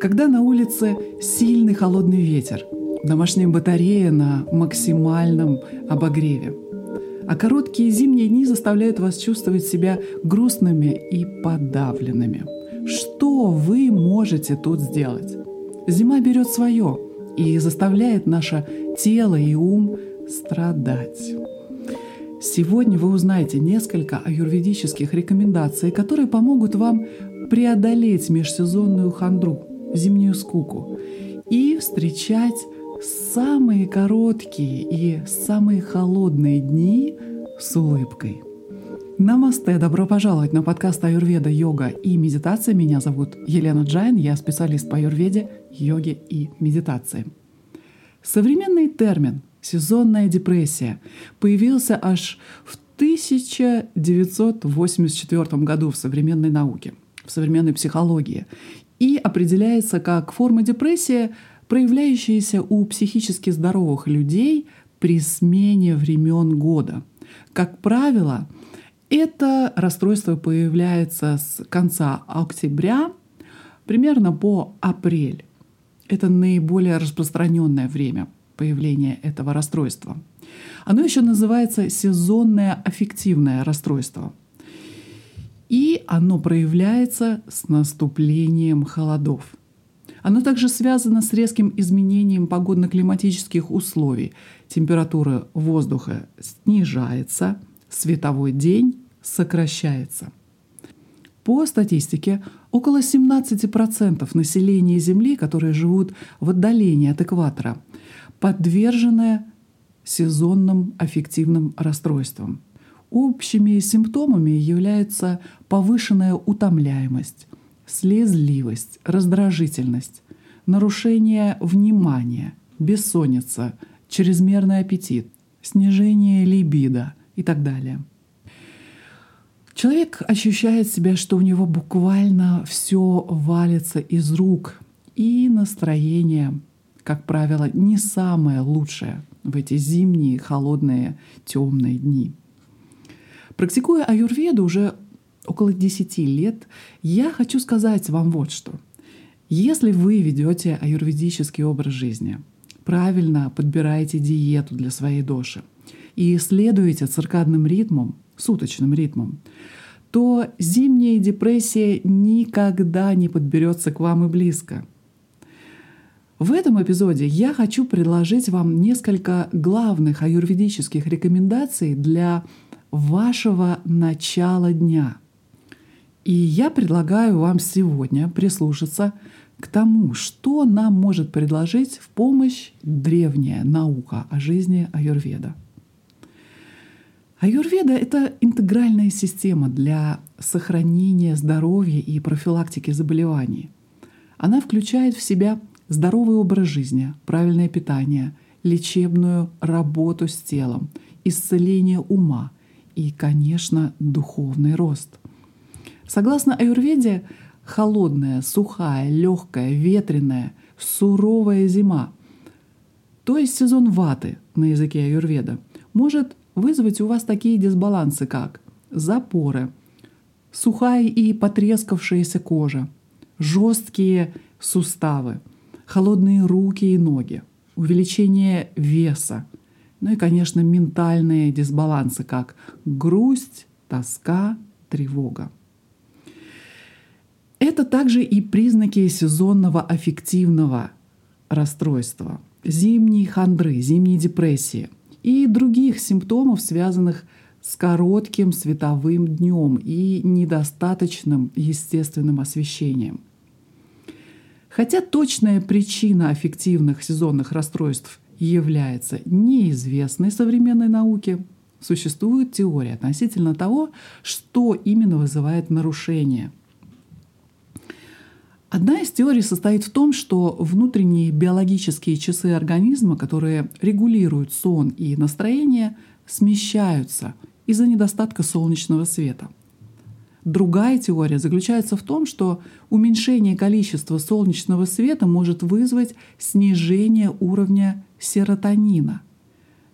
Когда на улице сильный холодный ветер, домашняя батарея на максимальном обогреве. А короткие зимние дни заставляют вас чувствовать себя грустными и подавленными. Что вы можете тут сделать? Зима берет свое и заставляет наше тело и ум страдать. Сегодня вы узнаете несколько аюрведических рекомендаций, которые помогут вам преодолеть межсезонную хандру, зимнюю скуку и встречать самые короткие и самые холодные дни с улыбкой. Намасте, добро пожаловать на подкаст Аюрведа, йога и медитация. Меня зовут Елена Джайн, я специалист по аюрведе, йоге и медитации. Современный термин сезонная депрессия, появился аж в 1984 году в современной науке, в современной психологии, и определяется как форма депрессии, проявляющаяся у психически здоровых людей при смене времен года. Как правило, это расстройство появляется с конца октября примерно по апрель. Это наиболее распространенное время появления этого расстройства. Оно еще называется сезонное аффективное расстройство. И оно проявляется с наступлением холодов. Оно также связано с резким изменением погодно-климатических условий. Температура воздуха снижается, световой день сокращается. По статистике, около 17% населения Земли, которые живут в отдалении от экватора, подверженная сезонным аффективным расстройствам. Общими симптомами являются повышенная утомляемость, слезливость, раздражительность, нарушение внимания, бессонница, чрезмерный аппетит, снижение либидо и так далее. Человек ощущает себя, что у него буквально все валится из рук, и настроение как правило, не самое лучшее в эти зимние, холодные, темные дни. Практикуя аюрведу уже около 10 лет, я хочу сказать вам вот что. Если вы ведете аюрведический образ жизни, правильно подбираете диету для своей доши и следуете циркадным ритмам, суточным ритмам, то зимняя депрессия никогда не подберется к вам и близко – в этом эпизоде я хочу предложить вам несколько главных аюрведических рекомендаций для вашего начала дня. И я предлагаю вам сегодня прислушаться к тому, что нам может предложить в помощь древняя наука о жизни аюрведа. Аюрведа — это интегральная система для сохранения здоровья и профилактики заболеваний. Она включает в себя здоровый образ жизни, правильное питание, лечебную работу с телом, исцеление ума и, конечно, духовный рост. Согласно аюрведе, холодная, сухая, легкая, ветреная, суровая зима, то есть сезон ваты на языке аюрведа, может вызвать у вас такие дисбалансы, как запоры, сухая и потрескавшаяся кожа, жесткие суставы – холодные руки и ноги, увеличение веса, ну и, конечно, ментальные дисбалансы, как грусть, тоска, тревога. Это также и признаки сезонного аффективного расстройства, зимней хандры, зимней депрессии и других симптомов, связанных с коротким световым днем и недостаточным естественным освещением. Хотя точная причина аффективных сезонных расстройств является неизвестной современной науке, существует теория относительно того, что именно вызывает нарушение. Одна из теорий состоит в том, что внутренние биологические часы организма, которые регулируют сон и настроение, смещаются из-за недостатка солнечного света – Другая теория заключается в том, что уменьшение количества солнечного света может вызвать снижение уровня серотонина,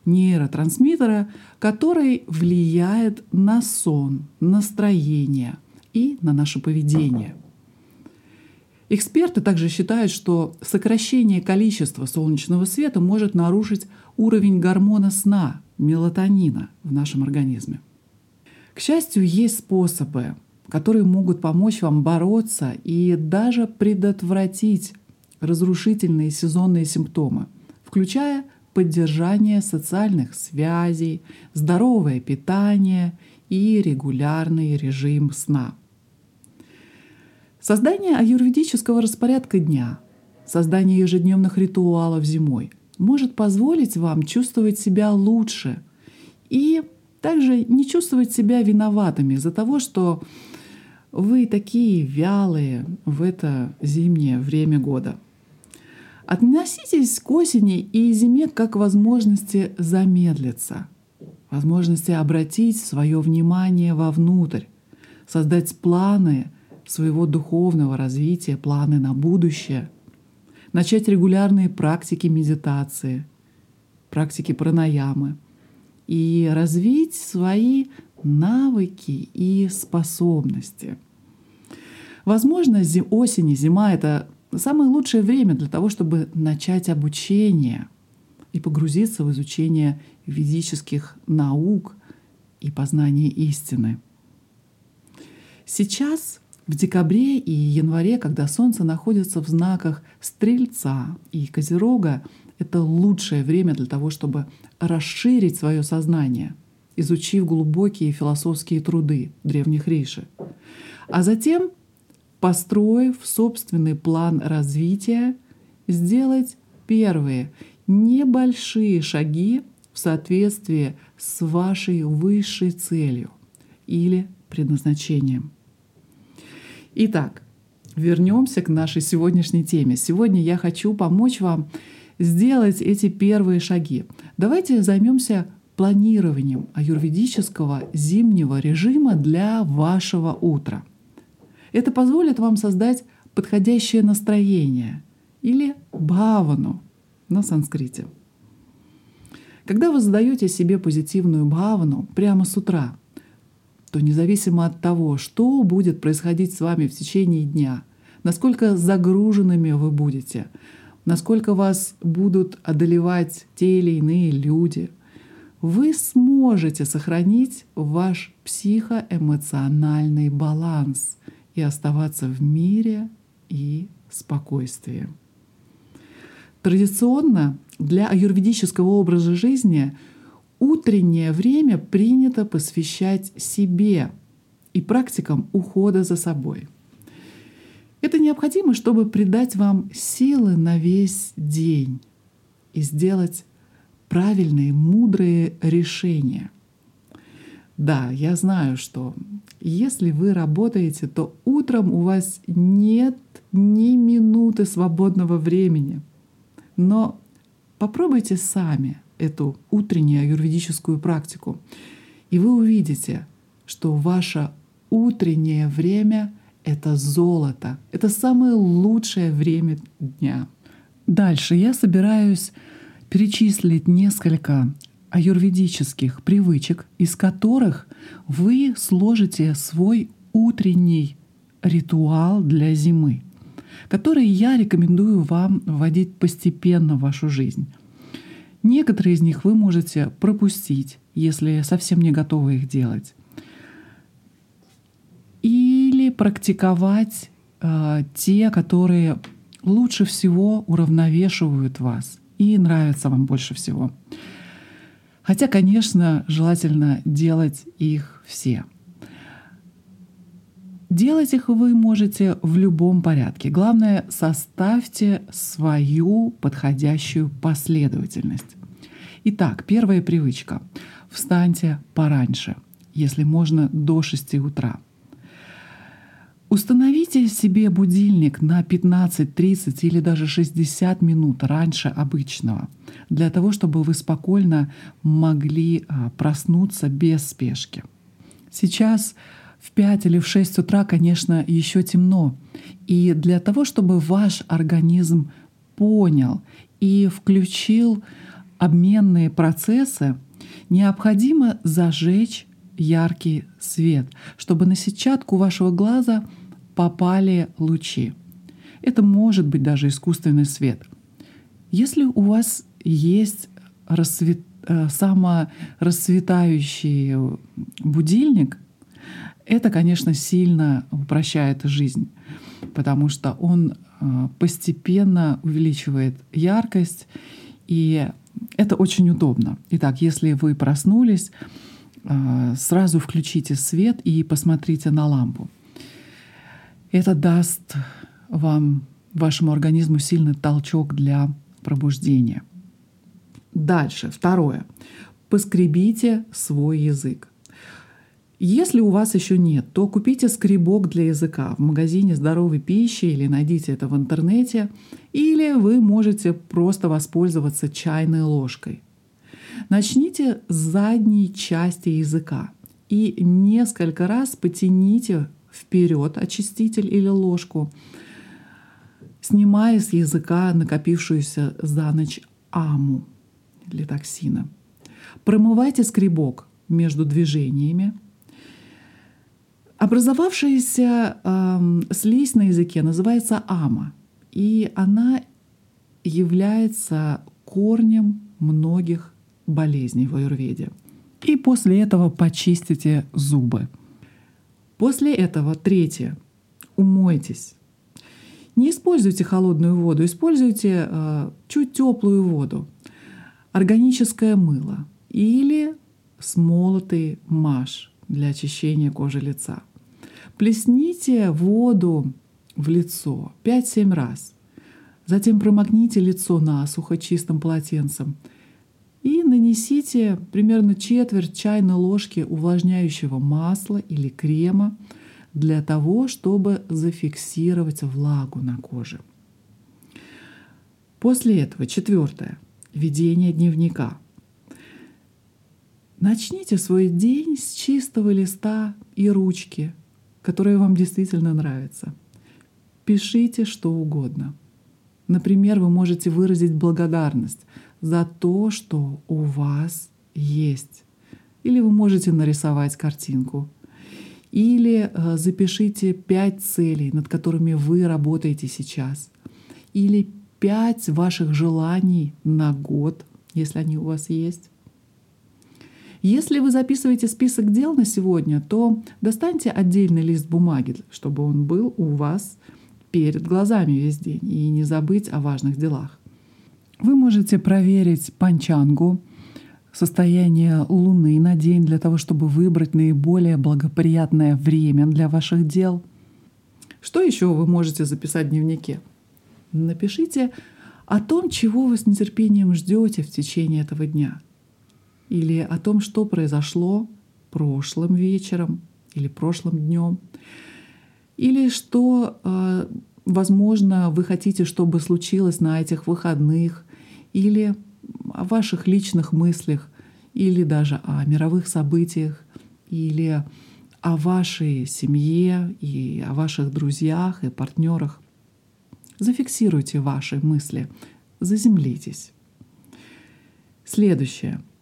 нейротрансмиттера, который влияет на сон, настроение и на наше поведение. Эксперты также считают, что сокращение количества солнечного света может нарушить уровень гормона сна, мелатонина в нашем организме. К счастью, есть способы, которые могут помочь вам бороться и даже предотвратить разрушительные сезонные симптомы, включая поддержание социальных связей, здоровое питание и регулярный режим сна – Создание аюрведического распорядка дня, создание ежедневных ритуалов зимой может позволить вам чувствовать себя лучше и также не чувствовать себя виноватыми из-за того, что вы такие вялые в это зимнее время года. Относитесь к осени и зиме как к возможности замедлиться, возможности обратить свое внимание вовнутрь, создать планы — своего духовного развития, планы на будущее, начать регулярные практики медитации, практики пранаямы и развить свои навыки и способности. Возможно, осень и зима — это самое лучшее время для того, чтобы начать обучение и погрузиться в изучение ведических наук и познание истины. Сейчас в декабре и январе, когда Солнце находится в знаках Стрельца и Козерога, это лучшее время для того, чтобы расширить свое сознание, изучив глубокие философские труды древних риши. А затем, построив собственный план развития, сделать первые небольшие шаги в соответствии с вашей высшей целью или предназначением. Итак, вернемся к нашей сегодняшней теме. Сегодня я хочу помочь вам сделать эти первые шаги. Давайте займемся планированием аюрведического зимнего режима для вашего утра. Это позволит вам создать подходящее настроение или бхавану на санскрите. Когда вы задаете себе позитивную бхавану прямо с утра, то независимо от того, что будет происходить с вами в течение дня, насколько загруженными вы будете, насколько вас будут одолевать те или иные люди, вы сможете сохранить ваш психоэмоциональный баланс и оставаться в мире и спокойствии. Традиционно для аюрведического образа жизни – утреннее время принято посвящать себе и практикам ухода за собой. Это необходимо, чтобы придать вам силы на весь день и сделать правильные, мудрые решения. Да, я знаю, что если вы работаете, то утром у вас нет ни минуты свободного времени. Но попробуйте сами эту утреннюю аюрведическую практику. И вы увидите, что ваше утреннее время — это золото, это самое лучшее время дня. Дальше я собираюсь перечислить несколько аюрведических привычек, из которых вы сложите свой утренний ритуал для зимы, который я рекомендую вам вводить постепенно в вашу жизнь. Некоторые из них вы можете пропустить, если совсем не готовы их делать. Или практиковать э, те, которые лучше всего уравновешивают вас и нравятся вам больше всего. Хотя, конечно, желательно делать их все. Делать их вы можете в любом порядке. Главное, составьте свою подходящую последовательность. Итак, первая привычка. Встаньте пораньше, если можно до 6 утра. Установите себе будильник на 15, 30 или даже 60 минут раньше обычного, для того, чтобы вы спокойно могли а, проснуться без спешки. Сейчас в 5 или в 6 утра, конечно, еще темно. И для того, чтобы ваш организм понял и включил обменные процессы, необходимо зажечь яркий свет, чтобы на сетчатку вашего глаза попали лучи. Это может быть даже искусственный свет. Если у вас есть расцвет... Э, саморасцветающий будильник, это, конечно, сильно упрощает жизнь, потому что он э, постепенно увеличивает яркость, и это очень удобно. Итак, если вы проснулись, э, сразу включите свет и посмотрите на лампу. Это даст вам, вашему организму сильный толчок для пробуждения. Дальше, второе. Поскребите свой язык. Если у вас еще нет, то купите скребок для языка в магазине здоровой пищи или найдите это в интернете, или вы можете просто воспользоваться чайной ложкой. Начните с задней части языка и несколько раз потяните вперед очиститель или ложку, снимая с языка накопившуюся за ночь аму или токсины. Промывайте скребок между движениями, Образовавшаяся э, слизь на языке называется ама, и она является корнем многих болезней в аюрведе. И после этого почистите зубы. После этого третье. Умойтесь. Не используйте холодную воду, используйте э, чуть теплую воду, органическое мыло или смолотый маш для очищения кожи лица. Плесните воду в лицо 5-7 раз. Затем промокните лицо насухо чистым полотенцем и нанесите примерно четверть чайной ложки увлажняющего масла или крема для того, чтобы зафиксировать влагу на коже. После этого четвертое. Ведение дневника. Начните свой день с чистого листа и ручки – которое вам действительно нравится. Пишите что угодно. Например, вы можете выразить благодарность за то, что у вас есть. Или вы можете нарисовать картинку. Или э, запишите пять целей, над которыми вы работаете сейчас. Или пять ваших желаний на год, если они у вас есть. Если вы записываете список дел на сегодня, то достаньте отдельный лист бумаги, чтобы он был у вас перед глазами весь день и не забыть о важных делах. Вы можете проверить панчангу, состояние Луны на день для того, чтобы выбрать наиболее благоприятное время для ваших дел. Что еще вы можете записать в дневнике? Напишите о том, чего вы с нетерпением ждете в течение этого дня – или о том, что произошло прошлым вечером или прошлым днем, или что, э, возможно, вы хотите, чтобы случилось на этих выходных, или о ваших личных мыслях, или даже о мировых событиях, или о вашей семье и о ваших друзьях и партнерах. Зафиксируйте ваши мысли, заземлитесь. Следующее —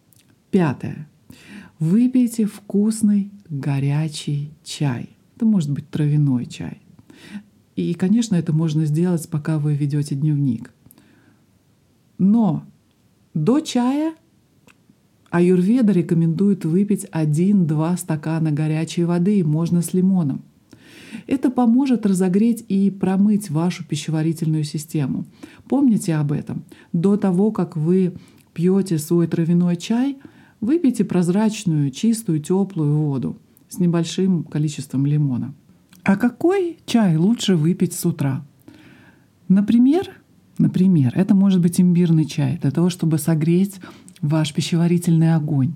Пятое. Выпейте вкусный горячий чай. Это может быть травяной чай. И, конечно, это можно сделать, пока вы ведете дневник. Но до чая аюрведа рекомендует выпить 1-2 стакана горячей воды, можно с лимоном. Это поможет разогреть и промыть вашу пищеварительную систему. Помните об этом. До того, как вы пьете свой травяной чай – Выпейте прозрачную, чистую, теплую воду с небольшим количеством лимона. А какой чай лучше выпить с утра? Например, например, это может быть имбирный чай для того, чтобы согреть ваш пищеварительный огонь.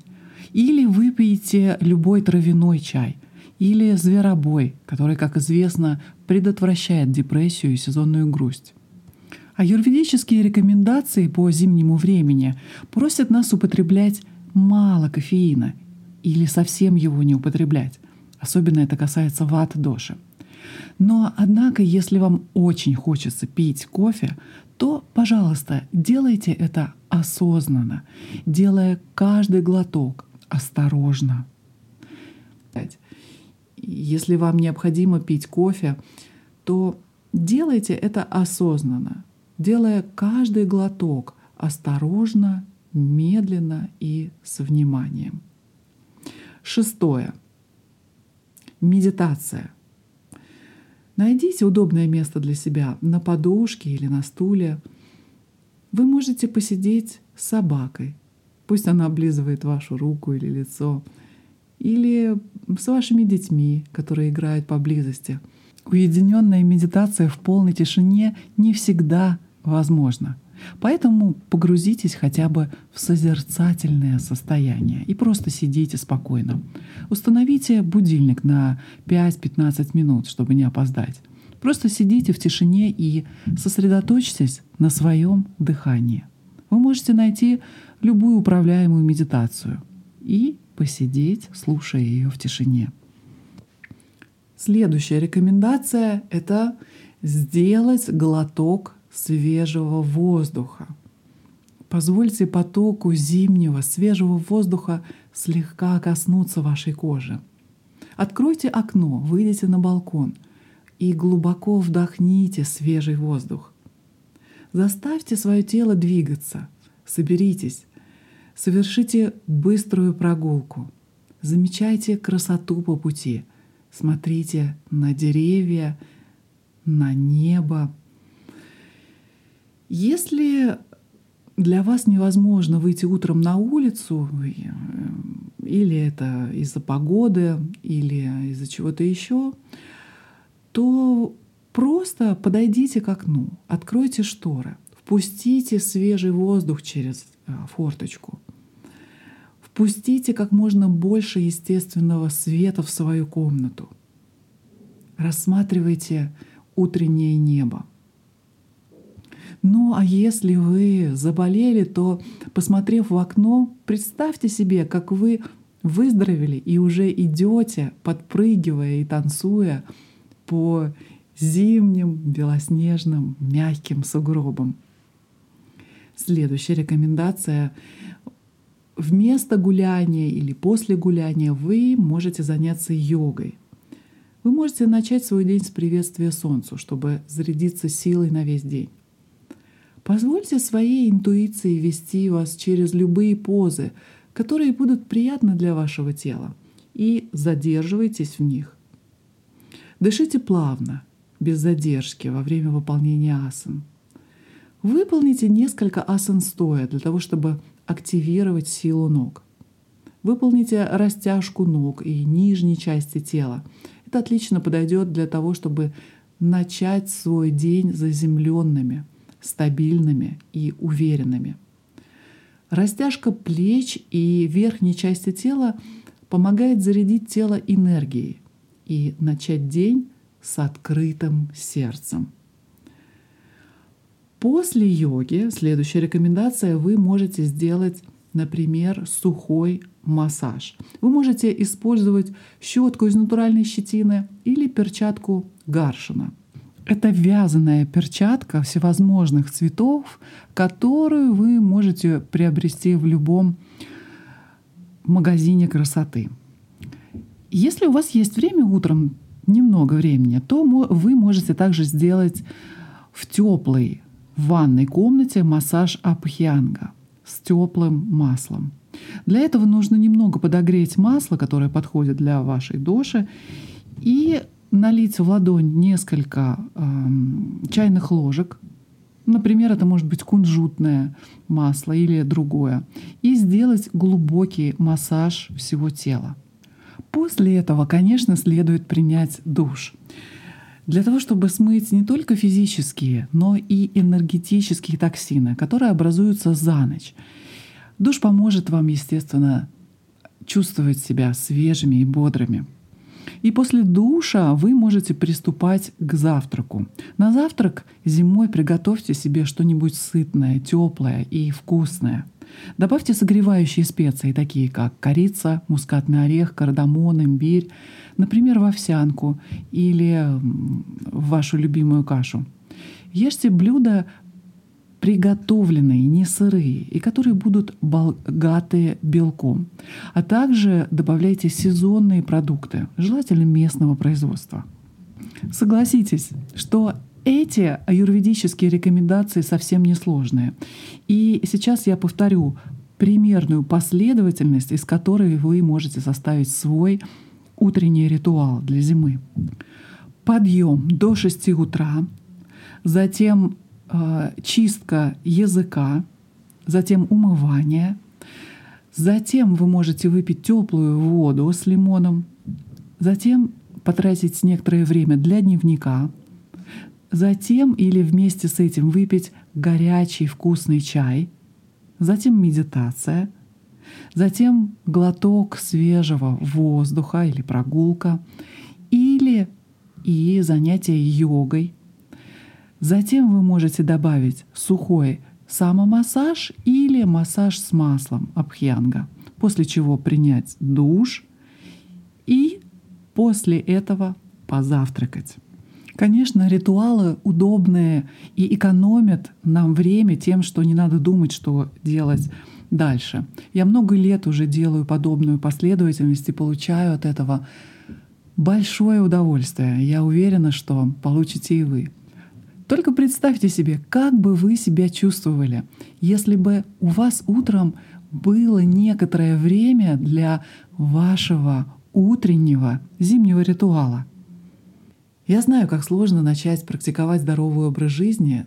Или выпейте любой травяной чай. Или зверобой, который, как известно, предотвращает депрессию и сезонную грусть. А юридические рекомендации по зимнему времени просят нас употреблять мало кофеина или совсем его не употреблять. Особенно это касается ват-доши. Но, однако, если вам очень хочется пить кофе, то, пожалуйста, делайте это осознанно, делая каждый глоток осторожно. Если вам необходимо пить кофе, то Делайте это осознанно, делая каждый глоток осторожно, медленно и с вниманием. Шестое. Медитация. Найдите удобное место для себя на подушке или на стуле. Вы можете посидеть с собакой. Пусть она облизывает вашу руку или лицо. Или с вашими детьми, которые играют поблизости. Уединенная медитация в полной тишине не всегда возможна. Поэтому погрузитесь хотя бы в созерцательное состояние и просто сидите спокойно. Установите будильник на 5-15 минут, чтобы не опоздать. Просто сидите в тишине и сосредоточьтесь на своем дыхании. Вы можете найти любую управляемую медитацию и посидеть, слушая ее в тишине. Следующая рекомендация — это сделать глоток свежего воздуха. Позвольте потоку зимнего свежего воздуха слегка коснуться вашей кожи. Откройте окно, выйдите на балкон и глубоко вдохните свежий воздух. Заставьте свое тело двигаться, соберитесь, совершите быструю прогулку, замечайте красоту по пути, смотрите на деревья, на небо, если для вас невозможно выйти утром на улицу, э, или это из-за погоды, или из-за чего-то еще, то просто подойдите к окну, откройте шторы, впустите свежий воздух через э, форточку, впустите как можно больше естественного света в свою комнату, рассматривайте утреннее небо. Ну а если вы заболели, то, посмотрев в окно, представьте себе, как вы выздоровели и уже идете, подпрыгивая и танцуя по зимним белоснежным мягким сугробам. Следующая рекомендация. Вместо гуляния или после гуляния вы можете заняться йогой. Вы можете начать свой день с приветствия Солнцу, чтобы зарядиться силой на весь день. Позвольте своей интуиции вести вас через любые позы, которые будут приятны для вашего тела, и задерживайтесь в них. Дышите плавно, без задержки во время выполнения асан. Выполните несколько асан стоя для того, чтобы активировать силу ног. Выполните растяжку ног и нижней части тела. Это отлично подойдет для того, чтобы начать свой день заземленными – стабильными и уверенными. Растяжка плеч и верхней части тела помогает зарядить тело энергией и начать день с открытым сердцем. После йоги, следующая рекомендация, вы можете сделать, например, сухой массаж. Вы можете использовать щетку из натуральной щетины или перчатку гаршина – это вязаная перчатка всевозможных цветов, которую вы можете приобрести в любом магазине красоты. Если у вас есть время утром, немного времени, то вы можете также сделать в теплой ванной комнате массаж абхьянга с теплым маслом. Для этого нужно немного подогреть масло, которое подходит для вашей доши, и налить в ладонь несколько э, чайных ложек, например, это может быть кунжутное масло или другое, и сделать глубокий массаж всего тела. После этого, конечно, следует принять душ. Для того, чтобы смыть не только физические, но и энергетические токсины, которые образуются за ночь. Душ поможет вам, естественно, чувствовать себя свежими и бодрыми. И после душа вы можете приступать к завтраку. На завтрак зимой приготовьте себе что-нибудь сытное, теплое и вкусное. Добавьте согревающие специи, такие как корица, мускатный орех, кардамон, имбирь, например, в овсянку или в вашу любимую кашу. Ешьте блюда приготовленные, не сырые, и которые будут богатые белком. А также добавляйте сезонные продукты, желательно местного производства. Согласитесь, что эти аюрведические рекомендации совсем несложные. И сейчас я повторю примерную последовательность, из которой вы можете составить свой утренний ритуал для зимы. Подъем до 6 утра, затем чистка языка, затем умывание, затем вы можете выпить теплую воду с лимоном, затем потратить некоторое время для дневника, затем или вместе с этим выпить горячий вкусный чай, затем медитация, затем глоток свежего воздуха или прогулка, или и занятие йогой. Затем вы можете добавить сухой самомассаж или массаж с маслом абхьянга, после чего принять душ и после этого позавтракать. Конечно, ритуалы удобные и экономят нам время тем, что не надо думать, что делать дальше. Я много лет уже делаю подобную последовательность и получаю от этого большое удовольствие. Я уверена, что получите и вы. Только представьте себе, как бы вы себя чувствовали, если бы у вас утром было некоторое время для вашего утреннего зимнего ритуала. Я знаю, как сложно начать практиковать здоровый образ жизни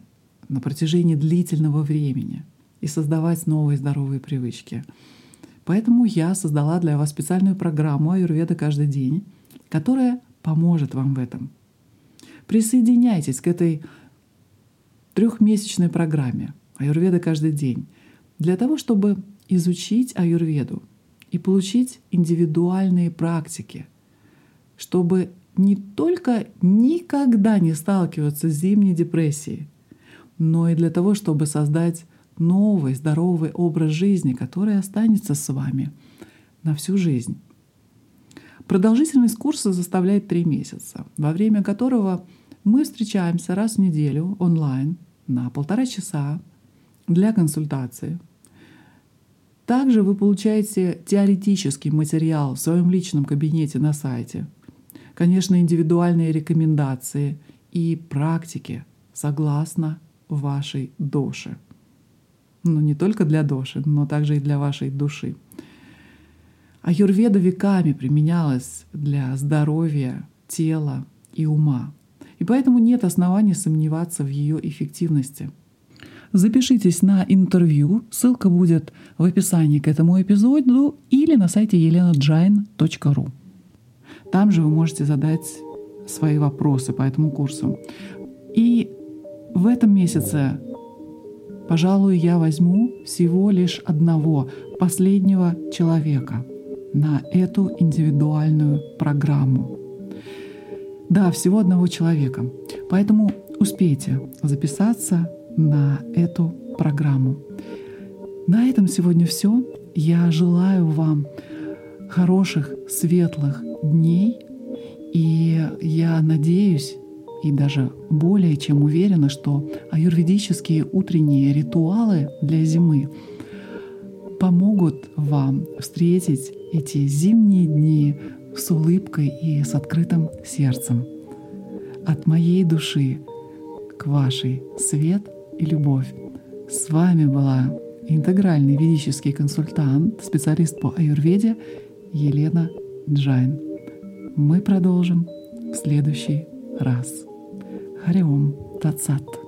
на протяжении длительного времени и создавать новые здоровые привычки. Поэтому я создала для вас специальную программу Аюрведа каждый день, которая поможет вам в этом. Присоединяйтесь к этой трехмесячной программе Аюрведа каждый день для того, чтобы изучить аюрведу и получить индивидуальные практики, чтобы не только никогда не сталкиваться с зимней депрессией, но и для того, чтобы создать новый здоровый образ жизни, который останется с вами на всю жизнь. Продолжительность курса составляет три месяца, во время которого мы встречаемся раз в неделю онлайн на полтора часа для консультации. Также вы получаете теоретический материал в своем личном кабинете на сайте, конечно, индивидуальные рекомендации и практики согласно вашей доши. Ну, не только для доши, но также и для вашей души. Аюрведа веками применялась для здоровья тела и ума. И поэтому нет оснований сомневаться в ее эффективности. Запишитесь на интервью, ссылка будет в описании к этому эпизоду или на сайте elenajain.ru. Там же вы можете задать свои вопросы по этому курсу. И в этом месяце, пожалуй, я возьму всего лишь одного, последнего человека на эту индивидуальную программу. Да, всего одного человека. Поэтому успейте записаться на эту программу. На этом сегодня все. Я желаю вам хороших, светлых дней. И я надеюсь и даже более чем уверена, что аюрведические утренние ритуалы для зимы помогут вам встретить эти зимние дни с улыбкой и с открытым сердцем. От моей души к вашей свет и любовь. С вами была интегральный ведический консультант, специалист по аюрведе Елена Джайн. Мы продолжим в следующий раз. Хари Ом Тат Сат.